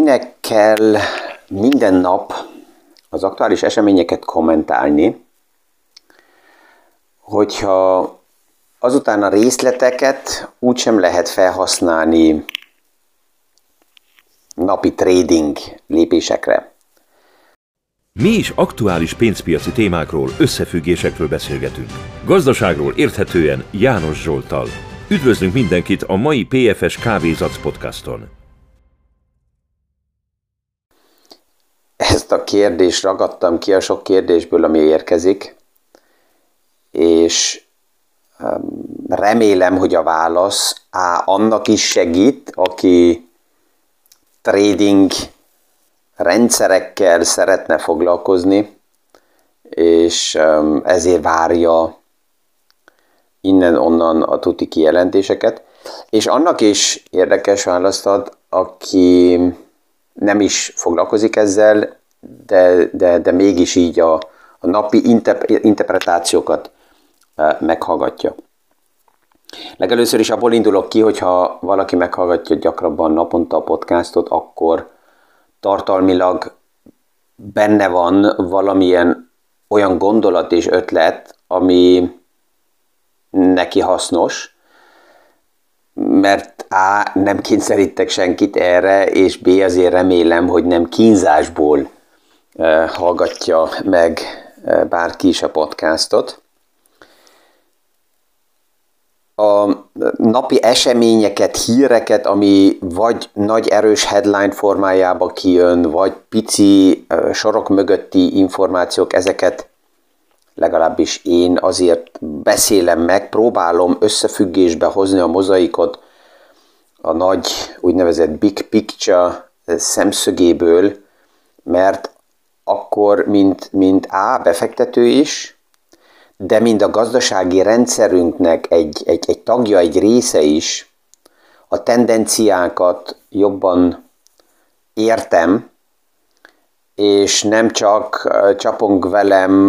minek kell minden nap az aktuális eseményeket kommentálni, hogyha azután a részleteket úgysem lehet felhasználni napi trading lépésekre. Mi is aktuális pénzpiaci témákról, összefüggésekről beszélgetünk. Gazdaságról érthetően János Zsoltal. Üdvözlünk mindenkit a mai PFS Kávézac podcaston. Ezt a kérdést ragadtam ki a sok kérdésből, ami érkezik, és remélem, hogy a válasz A. annak is segít, aki trading rendszerekkel szeretne foglalkozni, és ezért várja innen-onnan a tuti kijelentéseket. És annak is érdekes választ ad, aki nem is foglalkozik ezzel, de, de, de mégis így a, a napi interpretációkat meghallgatja. Legelőször is abból indulok ki, hogyha valaki meghallgatja gyakrabban naponta a podcastot, akkor tartalmilag benne van valamilyen olyan gondolat és ötlet, ami neki hasznos, mert A. nem kényszerítek senkit erre, és B. azért remélem, hogy nem kínzásból hallgatja meg bárki is a podcastot a napi eseményeket, híreket, ami vagy nagy erős headline formájába kijön, vagy pici sorok mögötti információk, ezeket legalábbis én azért beszélem meg, próbálom összefüggésbe hozni a mozaikot a nagy úgynevezett big picture szemszögéből, mert akkor, mint, mint A, befektető is, de mind a gazdasági rendszerünknek egy, egy, egy tagja, egy része is, a tendenciákat jobban értem, és nem csak csapong velem,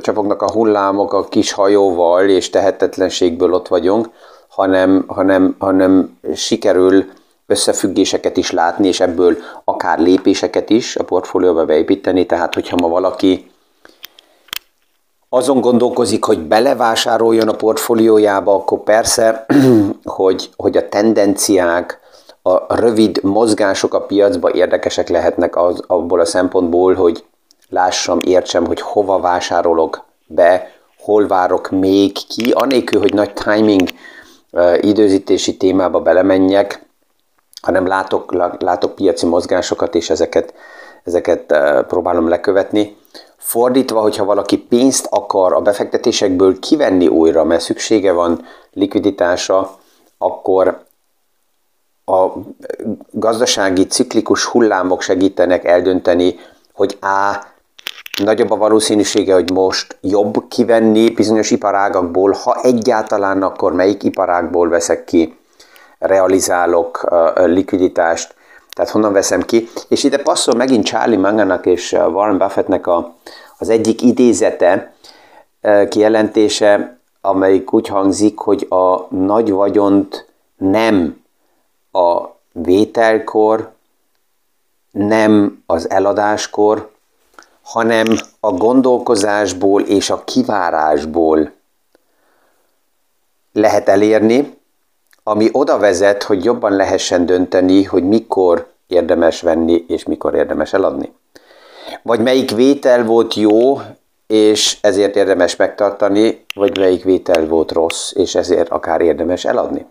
csapognak a hullámok a kis hajóval, és tehetetlenségből ott vagyunk, hanem, hanem, hanem sikerül összefüggéseket is látni, és ebből akár lépéseket is a portfólióba beépíteni. Tehát, hogyha ma valaki azon gondolkozik, hogy belevásároljon a portfóliójába, akkor persze, hogy, hogy a tendenciák, a rövid mozgások a piacba érdekesek lehetnek az, abból a szempontból, hogy lássam, értsem, hogy hova vásárolok be, hol várok még ki, anélkül, hogy nagy timing időzítési témába belemenjek, hanem látok, látok piaci mozgásokat, és ezeket, ezeket próbálom lekövetni. Fordítva, hogyha valaki pénzt akar a befektetésekből kivenni újra, mert szüksége van likviditása, akkor a gazdasági ciklikus hullámok segítenek eldönteni, hogy A. nagyobb a valószínűsége, hogy most jobb kivenni bizonyos iparágakból, ha egyáltalán, akkor melyik iparágból veszek ki, realizálok likviditást, tehát honnan veszem ki. És ide passzol megint Charlie Manganak és Warren Buffettnek a, az egyik idézete, kijelentése, amelyik úgy hangzik, hogy a nagy vagyont nem a vételkor, nem az eladáskor, hanem a gondolkozásból és a kivárásból lehet elérni, ami oda vezet, hogy jobban lehessen dönteni, hogy mikor érdemes venni és mikor érdemes eladni. Vagy melyik vétel volt jó, és ezért érdemes megtartani, vagy melyik vétel volt rossz, és ezért akár érdemes eladni.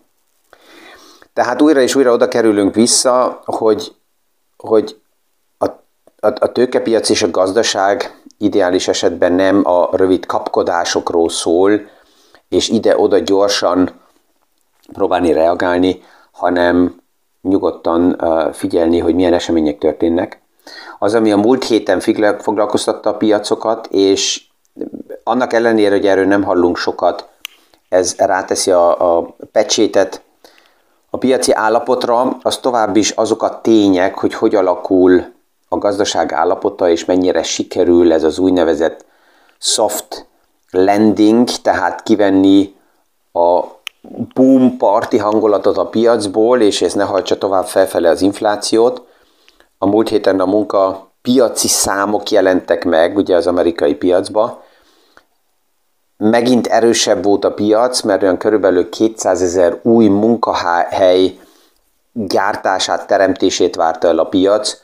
Tehát újra és újra oda kerülünk vissza, hogy, hogy a, a tőkepiac és a gazdaság ideális esetben nem a rövid kapkodásokról szól, és ide-oda gyorsan próbálni reagálni, hanem nyugodtan figyelni, hogy milyen események történnek. Az, ami a múlt héten foglalkoztatta a piacokat, és annak ellenére, hogy erről nem hallunk sokat, ez ráteszi a, a pecsétet a piaci állapotra, az tovább is azok a tények, hogy hogy alakul a gazdaság állapota, és mennyire sikerül ez az úgynevezett soft landing, tehát kivenni a boom party hangulatot a piacból, és ez ne hajtsa tovább felfele az inflációt, a múlt héten a munka piaci számok jelentek meg, ugye az amerikai piacba. Megint erősebb volt a piac, mert olyan körülbelül 200 ezer új munkahely gyártását, teremtését várta el a piac.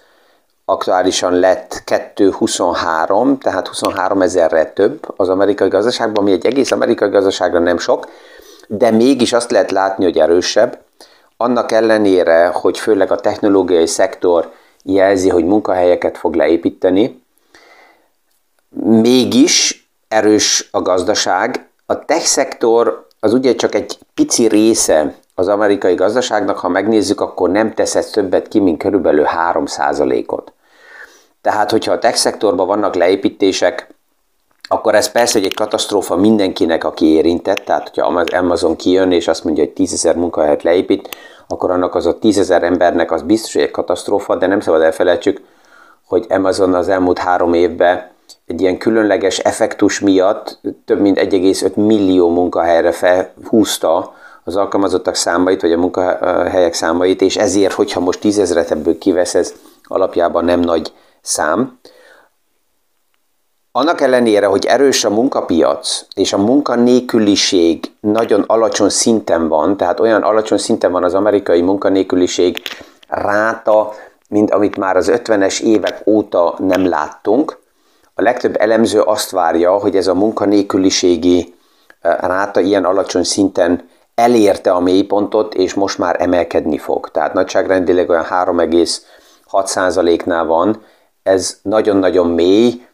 Aktuálisan lett 223, tehát 23 ezerre több az amerikai gazdaságban, ami egy egész amerikai gazdaságra nem sok, de mégis azt lehet látni, hogy erősebb. Annak ellenére, hogy főleg a technológiai szektor jelzi, hogy munkahelyeket fog leépíteni, mégis erős a gazdaság. A tech szektor az ugye csak egy pici része az amerikai gazdaságnak, ha megnézzük, akkor nem tesz ez többet ki, mint körülbelül 3%-ot. Tehát, hogyha a tech szektorban vannak leépítések, akkor ez persze egy katasztrófa mindenkinek, aki érintett, tehát hogyha Amazon kijön és azt mondja, hogy 10 ezer munkahelyet leépít, akkor annak az a 10 ezer embernek az biztos, hogy egy katasztrófa, de nem szabad elfelejtsük, hogy Amazon az elmúlt három évben egy ilyen különleges effektus miatt több mint 1,5 millió munkahelyre felhúzta az alkalmazottak számait, vagy a munkahelyek számait, és ezért, hogyha most tízezret ebből kivesz, ez alapjában nem nagy szám. Annak ellenére, hogy erős a munkapiac, és a munkanélküliség nagyon alacsony szinten van, tehát olyan alacsony szinten van az amerikai munkanélküliség ráta, mint amit már az 50-es évek óta nem láttunk. A legtöbb elemző azt várja, hogy ez a munkanélküliségi ráta ilyen alacsony szinten elérte a mélypontot, és most már emelkedni fog. Tehát nagyságrendileg olyan 3,6%-nál van. Ez nagyon-nagyon mély,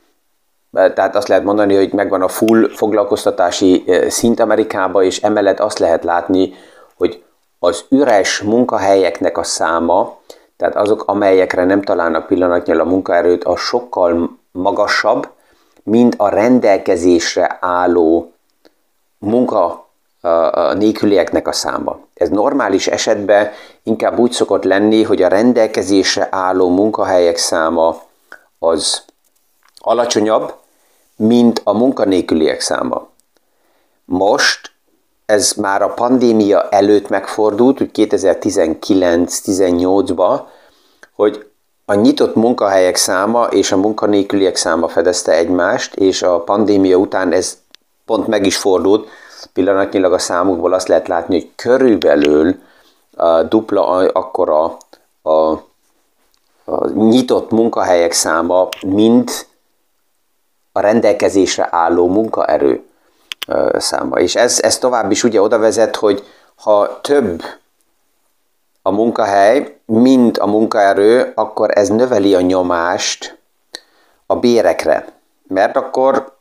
tehát azt lehet mondani, hogy megvan a full foglalkoztatási szint Amerikában, és emellett azt lehet látni, hogy az üres munkahelyeknek a száma, tehát azok, amelyekre nem találnak pillanatnyilag a munkaerőt, az sokkal magasabb, mint a rendelkezésre álló munka nélkülieknek a száma. Ez normális esetben inkább úgy szokott lenni, hogy a rendelkezésre álló munkahelyek száma az alacsonyabb, mint a munkanélküliek száma. Most ez már a pandémia előtt megfordult, úgy 2019-18-ban, hogy a nyitott munkahelyek száma és a munkanélküliek száma fedezte egymást, és a pandémia után ez pont meg is fordult. Pillanatnyilag a számukból azt lehet látni, hogy körülbelül a dupla akkora a, a nyitott munkahelyek száma, mint a rendelkezésre álló munkaerő száma. És ez, ez tovább is ugye oda vezet, hogy ha több a munkahely, mint a munkaerő, akkor ez növeli a nyomást a bérekre. Mert akkor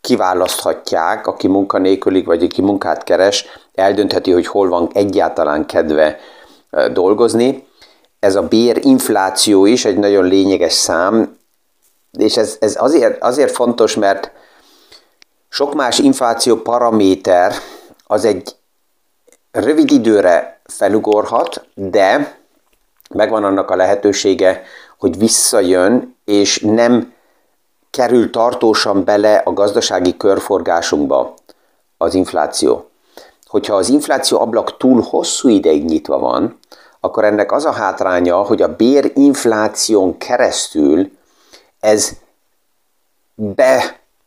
kiválaszthatják, aki munkanélkülig, vagy aki munkát keres, eldöntheti, hogy hol van egyáltalán kedve dolgozni. Ez a bérinfláció is egy nagyon lényeges szám, és ez, ez azért, azért fontos, mert sok más infláció paraméter az egy rövid időre felugorhat, de megvan annak a lehetősége, hogy visszajön, és nem kerül tartósan bele a gazdasági körforgásunkba az infláció. Hogyha az infláció ablak túl hosszú ideig nyitva van, akkor ennek az a hátránya, hogy a bérinfláción keresztül ez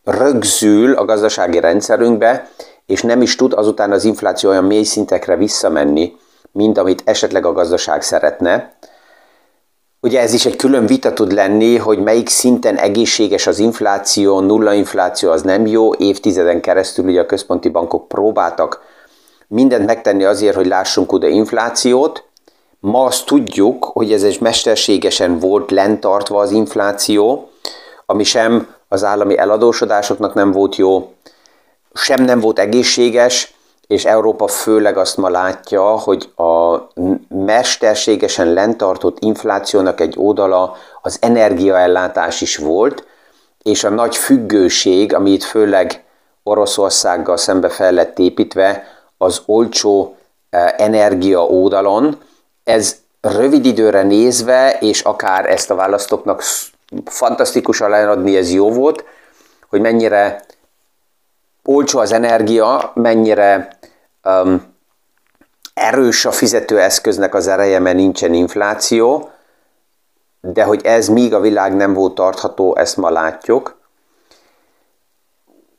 berögzül a gazdasági rendszerünkbe, és nem is tud azután az infláció olyan mély szintekre visszamenni, mint amit esetleg a gazdaság szeretne. Ugye ez is egy külön vita tud lenni, hogy melyik szinten egészséges az infláció, nulla infláció az nem jó. Évtizeden keresztül ugye a központi bankok próbáltak mindent megtenni azért, hogy lássunk oda inflációt, Ma azt tudjuk, hogy ez egy mesterségesen volt lentartva az infláció, ami sem az állami eladósodásoknak nem volt jó, sem nem volt egészséges, és Európa főleg azt ma látja, hogy a mesterségesen lentartott inflációnak egy oldala az energiaellátás is volt, és a nagy függőség, amit főleg Oroszországgal szembe fel lett építve, az olcsó eh, energia oldalon, ez rövid időre nézve, és akár ezt a választóknak fantasztikusan leadni, ez jó volt, hogy mennyire olcsó az energia, mennyire um, erős a fizetőeszköznek az ereje, mert nincsen infláció, de hogy ez míg a világ nem volt tartható, ezt ma látjuk.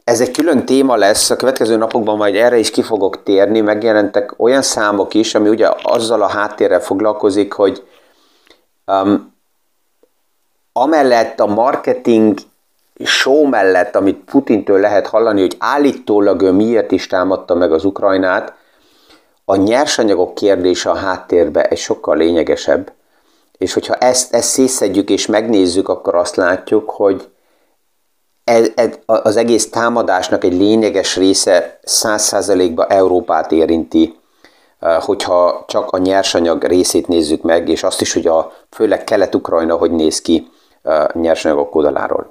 Ez egy külön téma lesz, a következő napokban majd erre is ki fogok térni, megjelentek olyan számok is, ami ugye azzal a háttérrel foglalkozik, hogy um, amellett a marketing show mellett, amit Putintől lehet hallani, hogy állítólag ő miért is támadta meg az Ukrajnát, a nyersanyagok kérdése a háttérbe egy sokkal lényegesebb, és hogyha ezt, ezt szétszedjük és megnézzük, akkor azt látjuk, hogy az egész támadásnak egy lényeges része 100%-ba Európát érinti, hogyha csak a nyersanyag részét nézzük meg, és azt is, hogy a főleg Kelet-Ukrajna hogy néz ki nyersanyagok oldaláról.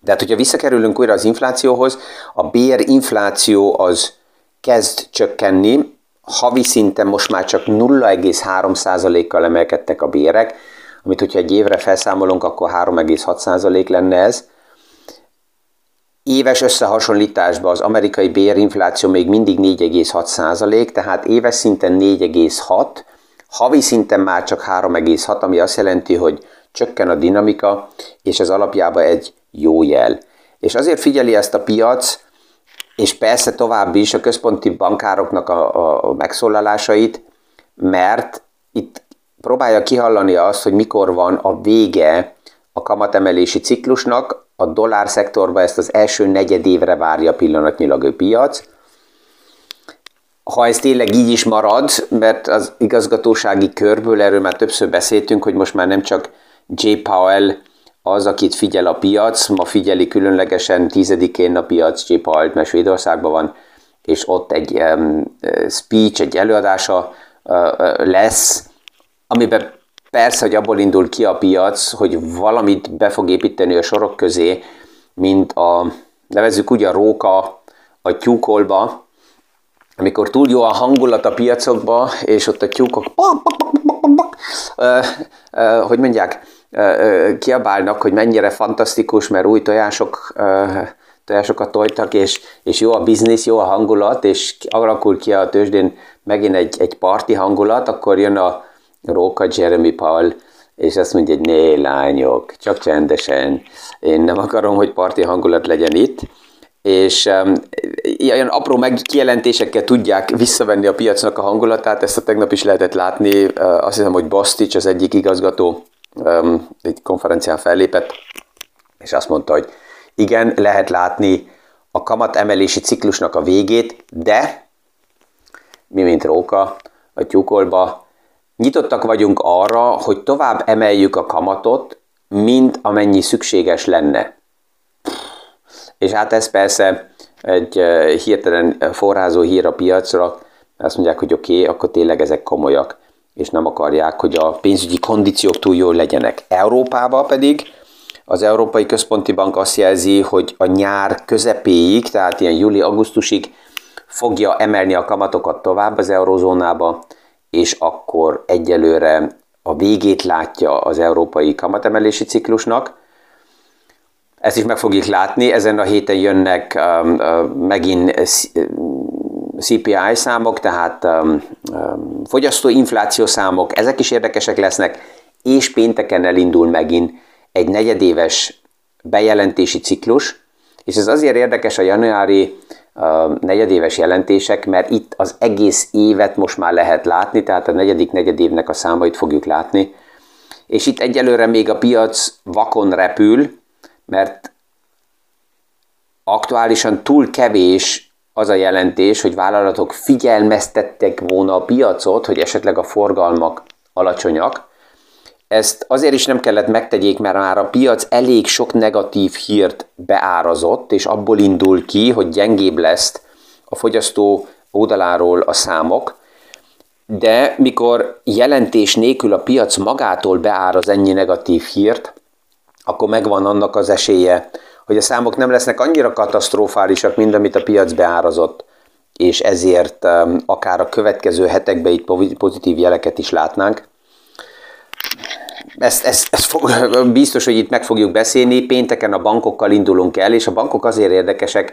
De hát, hogyha visszakerülünk újra az inflációhoz, a bérinfláció az kezd csökkenni, havi szinten most már csak 0,3%-kal emelkedtek a bérek, amit hogyha egy évre felszámolunk, akkor 3,6% lenne ez. Éves összehasonlításban az amerikai bérinfláció még mindig 4,6%, tehát éves szinten 4,6, havi szinten már csak 3,6, ami azt jelenti, hogy csökken a dinamika, és ez alapjában egy jó jel. És azért figyeli ezt a piac, és persze tovább is a központi bankároknak a, a megszólalásait, mert itt próbálja kihallani azt, hogy mikor van a vége a kamatemelési ciklusnak, a dollár szektorban ezt az első negyed évre várja pillanatnyilag a piac. Ha ez tényleg így is marad, mert az igazgatósági körből, erről már többször beszéltünk, hogy most már nem csak J. Powell az, akit figyel a piac, ma figyeli különlegesen tizedikén a piac, J. Powell, mert Svédországban van, és ott egy um, speech, egy előadása uh, lesz, amiben persze, hogy abból indul ki a piac, hogy valamit be fog építeni a sorok közé, mint a, nevezzük úgy a róka a tyúkolba, amikor túl jó a hangulat a piacokba, és ott a tyúkok, hogy mondják, kiabálnak, hogy mennyire fantasztikus, mert új tojások, tojásokat tojtak, és, és jó a biznisz, jó a hangulat, és alakul ki a tőzsdén megint egy, egy parti hangulat, akkor jön a Róka Jeremy Paul, és azt mondja, hogy né, lányok, csak csendesen, én nem akarom, hogy parti hangulat legyen itt, és um, ilyen apró megkijelentésekkel tudják visszavenni a piacnak a hangulatát, ezt a tegnap is lehetett látni, uh, azt hiszem, hogy Bastics az egyik igazgató um, egy konferencián fellépett, és azt mondta, hogy igen, lehet látni a kamat emelési ciklusnak a végét, de mi, mint róka, a tyúkolba, nyitottak vagyunk arra, hogy tovább emeljük a kamatot, mint amennyi szükséges lenne. És hát ez persze egy hirtelen forrázó hír a piacra, azt mondják, hogy oké, okay, akkor tényleg ezek komolyak és nem akarják, hogy a pénzügyi kondíciók túl jól legyenek. Európában pedig az Európai Központi Bank azt jelzi, hogy a nyár közepéig, tehát ilyen júli-augusztusig fogja emelni a kamatokat tovább az eurozónába, és akkor egyelőre a végét látja az európai kamatemelési ciklusnak. Ezt is meg fogjuk látni, ezen a héten jönnek um, uh, megint CPI számok, tehát um, um, fogyasztóinfláció számok, ezek is érdekesek lesznek, és pénteken elindul megint egy negyedéves bejelentési ciklus, és ez azért érdekes a januári uh, negyedéves jelentések, mert itt az egész évet most már lehet látni, tehát a negyedik negyedévnek a számait fogjuk látni, és itt egyelőre még a piac vakon repül, mert aktuálisan túl kevés az a jelentés, hogy vállalatok figyelmeztettek volna a piacot, hogy esetleg a forgalmak alacsonyak. Ezt azért is nem kellett megtegyék, mert már a piac elég sok negatív hírt beárazott, és abból indul ki, hogy gyengébb lesz a fogyasztó oldaláról a számok, de mikor jelentés nélkül a piac magától beáraz ennyi negatív hírt, akkor megvan annak az esélye, hogy a számok nem lesznek annyira katasztrofálisak, mint amit a piac beárazott, és ezért um, akár a következő hetekben itt pozitív jeleket is látnánk. Ezt, ezt, ezt fog, biztos, hogy itt meg fogjuk beszélni. Pénteken a bankokkal indulunk el, és a bankok azért érdekesek,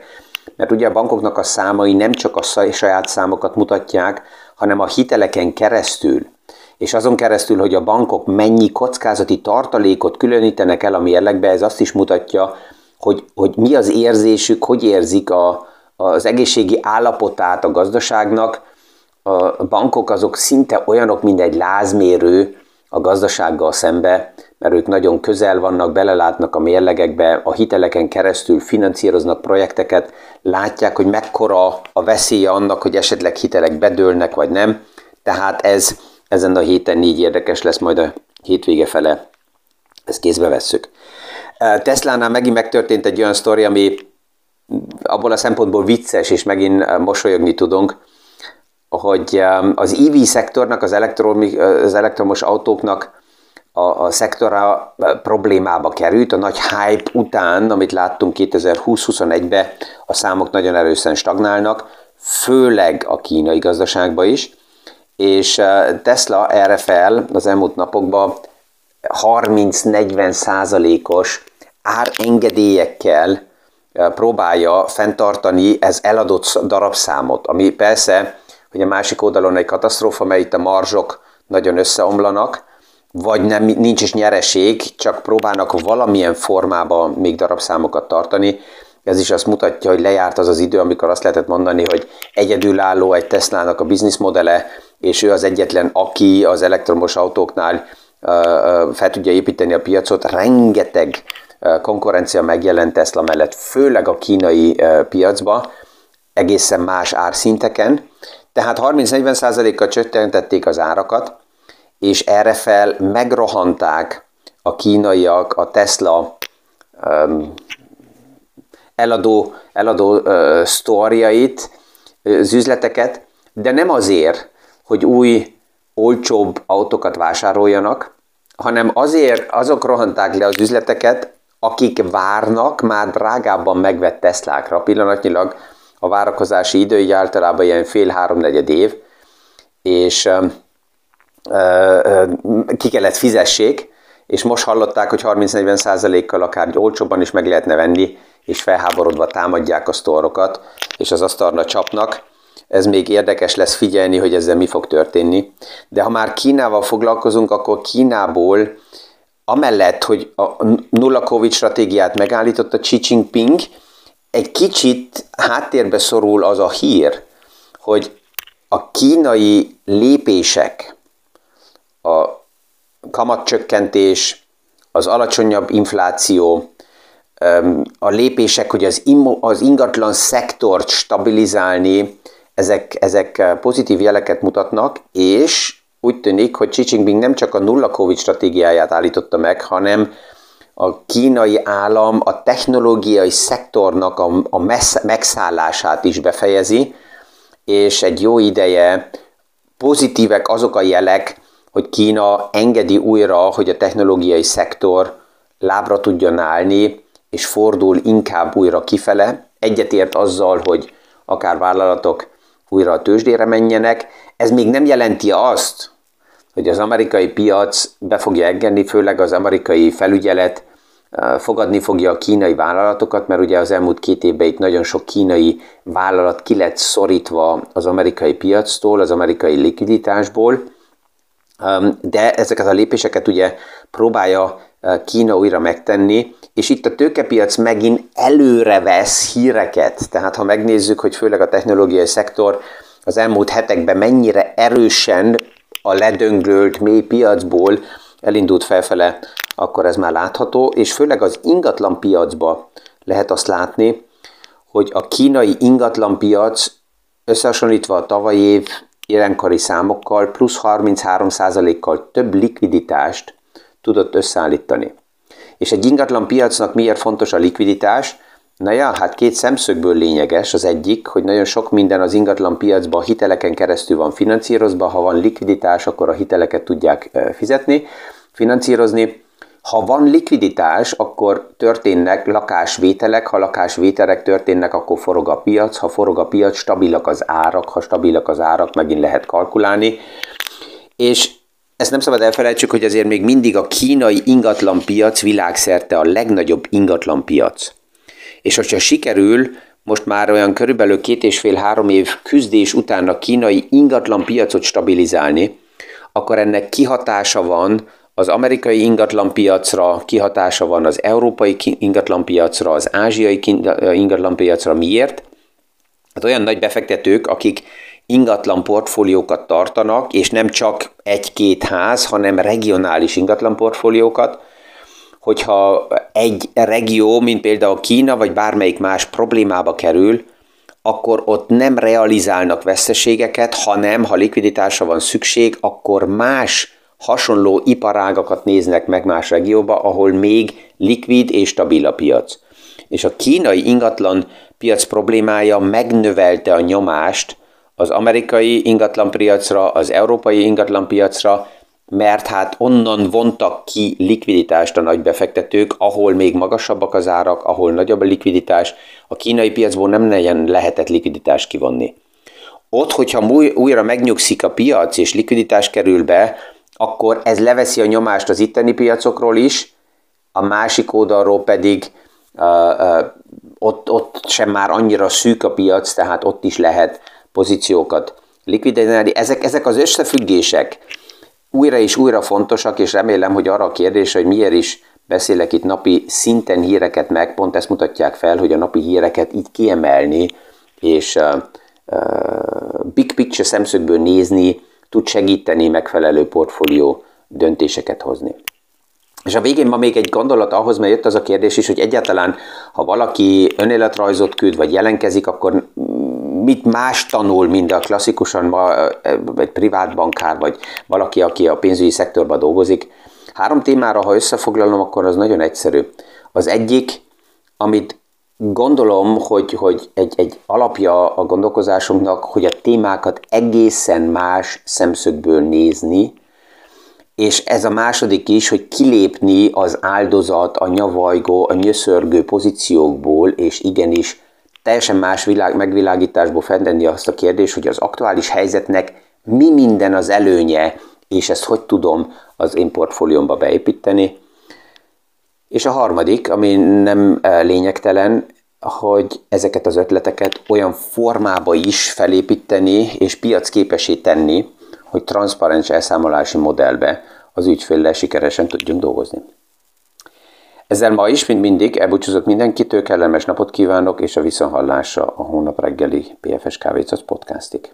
mert ugye a bankoknak a számai nem csak a saját számokat mutatják, hanem a hiteleken keresztül. és azon keresztül, hogy a bankok mennyi kockázati tartalékot különítenek el a mérlegbe, ez azt is mutatja, hogy, hogy mi az érzésük, hogy érzik a, az egészségi állapotát a gazdaságnak. A bankok azok szinte olyanok, mint egy lázmérő a gazdasággal szembe, mert ők nagyon közel vannak, belelátnak a mérlegekbe, a hiteleken keresztül finanszíroznak projekteket, látják, hogy mekkora a veszélye annak, hogy esetleg hitelek bedőlnek, vagy nem. Tehát ez ezen a héten így érdekes lesz, majd a hétvége fele ezt kézbe vesszük. Tesla-nál megint megtörtént egy olyan sztori, ami abból a szempontból vicces, és megint mosolyogni tudunk, hogy az EV szektornak, az, az elektromos autóknak a, a szektora problémába került, a nagy hype után, amit láttunk 2020-21-ben, a számok nagyon erősen stagnálnak, főleg a kínai gazdaságban is, és Tesla erre fel az elmúlt napokban 30-40 százalékos árengedélyekkel próbálja fenntartani ez eladott darabszámot, ami persze, hogy a másik oldalon egy katasztrófa, mert itt a marzsok nagyon összeomlanak, vagy nem, nincs is nyereség, csak próbálnak valamilyen formában még darabszámokat tartani. Ez is azt mutatja, hogy lejárt az az idő, amikor azt lehetett mondani, hogy egyedülálló egy Tesla-nak a bizniszmodele, és ő az egyetlen, aki az elektromos autóknál fel tudja építeni a piacot. Rengeteg konkurencia megjelent Tesla mellett, főleg a kínai piacba, egészen más árszinteken. Tehát 30-40%-kal csökkentették az árakat, és erre fel megrohanták a kínaiak a Tesla um, eladó, eladó uh, sztoriait, az üzleteket, de nem azért, hogy új, olcsóbb autókat vásároljanak, hanem azért azok rohanták le az üzleteket, akik várnak már drágábban megvett Teslákra. Pillanatnyilag a várakozási idő így általában ilyen fél-háromnegyed év, és ki kellett fizessék, és most hallották, hogy 30-40 százalékkal akár olcsóbban is meg lehetne venni, és felháborodva támadják a sztorokat, és az asztalra csapnak. Ez még érdekes lesz figyelni, hogy ezzel mi fog történni. De ha már Kínával foglalkozunk, akkor Kínából amellett, hogy a nulla Covid stratégiát megállította Xi Jinping, egy kicsit háttérbe szorul az a hír, hogy a kínai lépések, a kamatcsökkentés, az alacsonyabb infláció, a lépések, hogy az, az ingatlan szektort stabilizálni, ezek, ezek pozitív jeleket mutatnak, és úgy tűnik, hogy Xi Jinping nem csak a nulla Covid stratégiáját állította meg, hanem a kínai állam a technológiai szektornak a, a messz, megszállását is befejezi, és egy jó ideje pozitívek azok a jelek, hogy Kína engedi újra, hogy a technológiai szektor lábra tudjon állni, és fordul inkább újra kifele. Egyetért azzal, hogy akár vállalatok újra a tőzsdére menjenek. Ez még nem jelenti azt, hogy az amerikai piac be fogja engedni, főleg az amerikai felügyelet fogadni fogja a kínai vállalatokat, mert ugye az elmúlt két évben itt nagyon sok kínai vállalat ki lett szorítva az amerikai piactól, az amerikai likviditásból, de ezeket a lépéseket ugye próbálja Kína újra megtenni, és itt a tőkepiac megint előre vesz híreket. Tehát ha megnézzük, hogy főleg a technológiai szektor az elmúlt hetekben mennyire erősen a ledöngölt mély piacból elindult felfele, akkor ez már látható, és főleg az ingatlan piacba lehet azt látni, hogy a kínai ingatlan piac összehasonlítva a tavalyi év jelenkori számokkal plusz 33%-kal több likviditást tudott összeállítani. És egy ingatlan piacnak miért fontos a likviditás? Na ja, hát két szemszögből lényeges. Az egyik, hogy nagyon sok minden az ingatlan piacban hiteleken keresztül van finanszírozva, ha van likviditás, akkor a hiteleket tudják fizetni, finanszírozni. Ha van likviditás, akkor történnek lakásvételek, ha lakásvételek történnek, akkor forog a piac, ha forog a piac, stabilak az árak, ha stabilak az árak, megint lehet kalkulálni. És ezt nem szabad elfelejtsük, hogy azért még mindig a kínai ingatlan piac világszerte a legnagyobb ingatlan piac. És hogyha sikerül most már olyan körülbelül két és fél-három év küzdés után a kínai ingatlan piacot stabilizálni, akkor ennek kihatása van az amerikai ingatlanpiacra, kihatása van az európai ingatlanpiacra, az ázsiai ingatlanpiacra. Miért? Hát olyan nagy befektetők, akik ingatlan portfóliókat tartanak, és nem csak egy-két ház, hanem regionális ingatlan portfóliókat, hogyha egy regió, mint például Kína, vagy bármelyik más problémába kerül, akkor ott nem realizálnak veszteségeket, hanem ha likviditásra van szükség, akkor más hasonló iparágakat néznek meg más regióba, ahol még likvid és stabil a piac. És a kínai ingatlan piac problémája megnövelte a nyomást az amerikai ingatlanpiacra, az európai ingatlanpiacra, mert hát onnan vontak ki likviditást a nagy befektetők, ahol még magasabbak az árak, ahol nagyobb a likviditás, a kínai piacból nem legyen lehetett likviditást kivonni. Ott, hogyha újra megnyugszik a piac és likviditás kerül be, akkor ez leveszi a nyomást az itteni piacokról is, a másik oldalról pedig uh, uh, ott, ott sem már annyira szűk a piac, tehát ott is lehet pozíciókat likvidálni. Ezek, ezek az összefüggések újra és újra fontosak, és remélem, hogy arra a kérdés, hogy miért is beszélek itt napi szinten híreket meg, pont ezt mutatják fel, hogy a napi híreket így kiemelni, és uh, big picture szemszögből nézni, tud segíteni megfelelő portfólió döntéseket hozni. És a végén ma még egy gondolat ahhoz, mert jött az a kérdés is, hogy egyáltalán, ha valaki önéletrajzot küld, vagy jelenkezik, akkor mit más tanul, mint a klasszikusan ma egy privát bankár, vagy valaki, aki a pénzügyi szektorban dolgozik. Három témára, ha összefoglalom, akkor az nagyon egyszerű. Az egyik, amit gondolom, hogy, hogy egy, egy alapja a gondolkozásunknak, hogy a témákat egészen más szemszögből nézni, és ez a második is, hogy kilépni az áldozat, a nyavajgó, a nyöszörgő pozíciókból, és igenis teljesen más világ, megvilágításból feltenni azt a kérdést, hogy az aktuális helyzetnek mi minden az előnye, és ezt hogy tudom az én portfóliómba beépíteni. És a harmadik, ami nem eh, lényegtelen, hogy ezeket az ötleteket olyan formába is felépíteni és piacképesé tenni, hogy transzparens elszámolási modellbe az ügyféllel sikeresen tudjunk dolgozni. Ezzel ma is, mint mindig, elbúcsúzok mindenkitől, kellemes napot kívánok, és a viszonhallásra a hónap reggeli PFS Kávécot podcastig.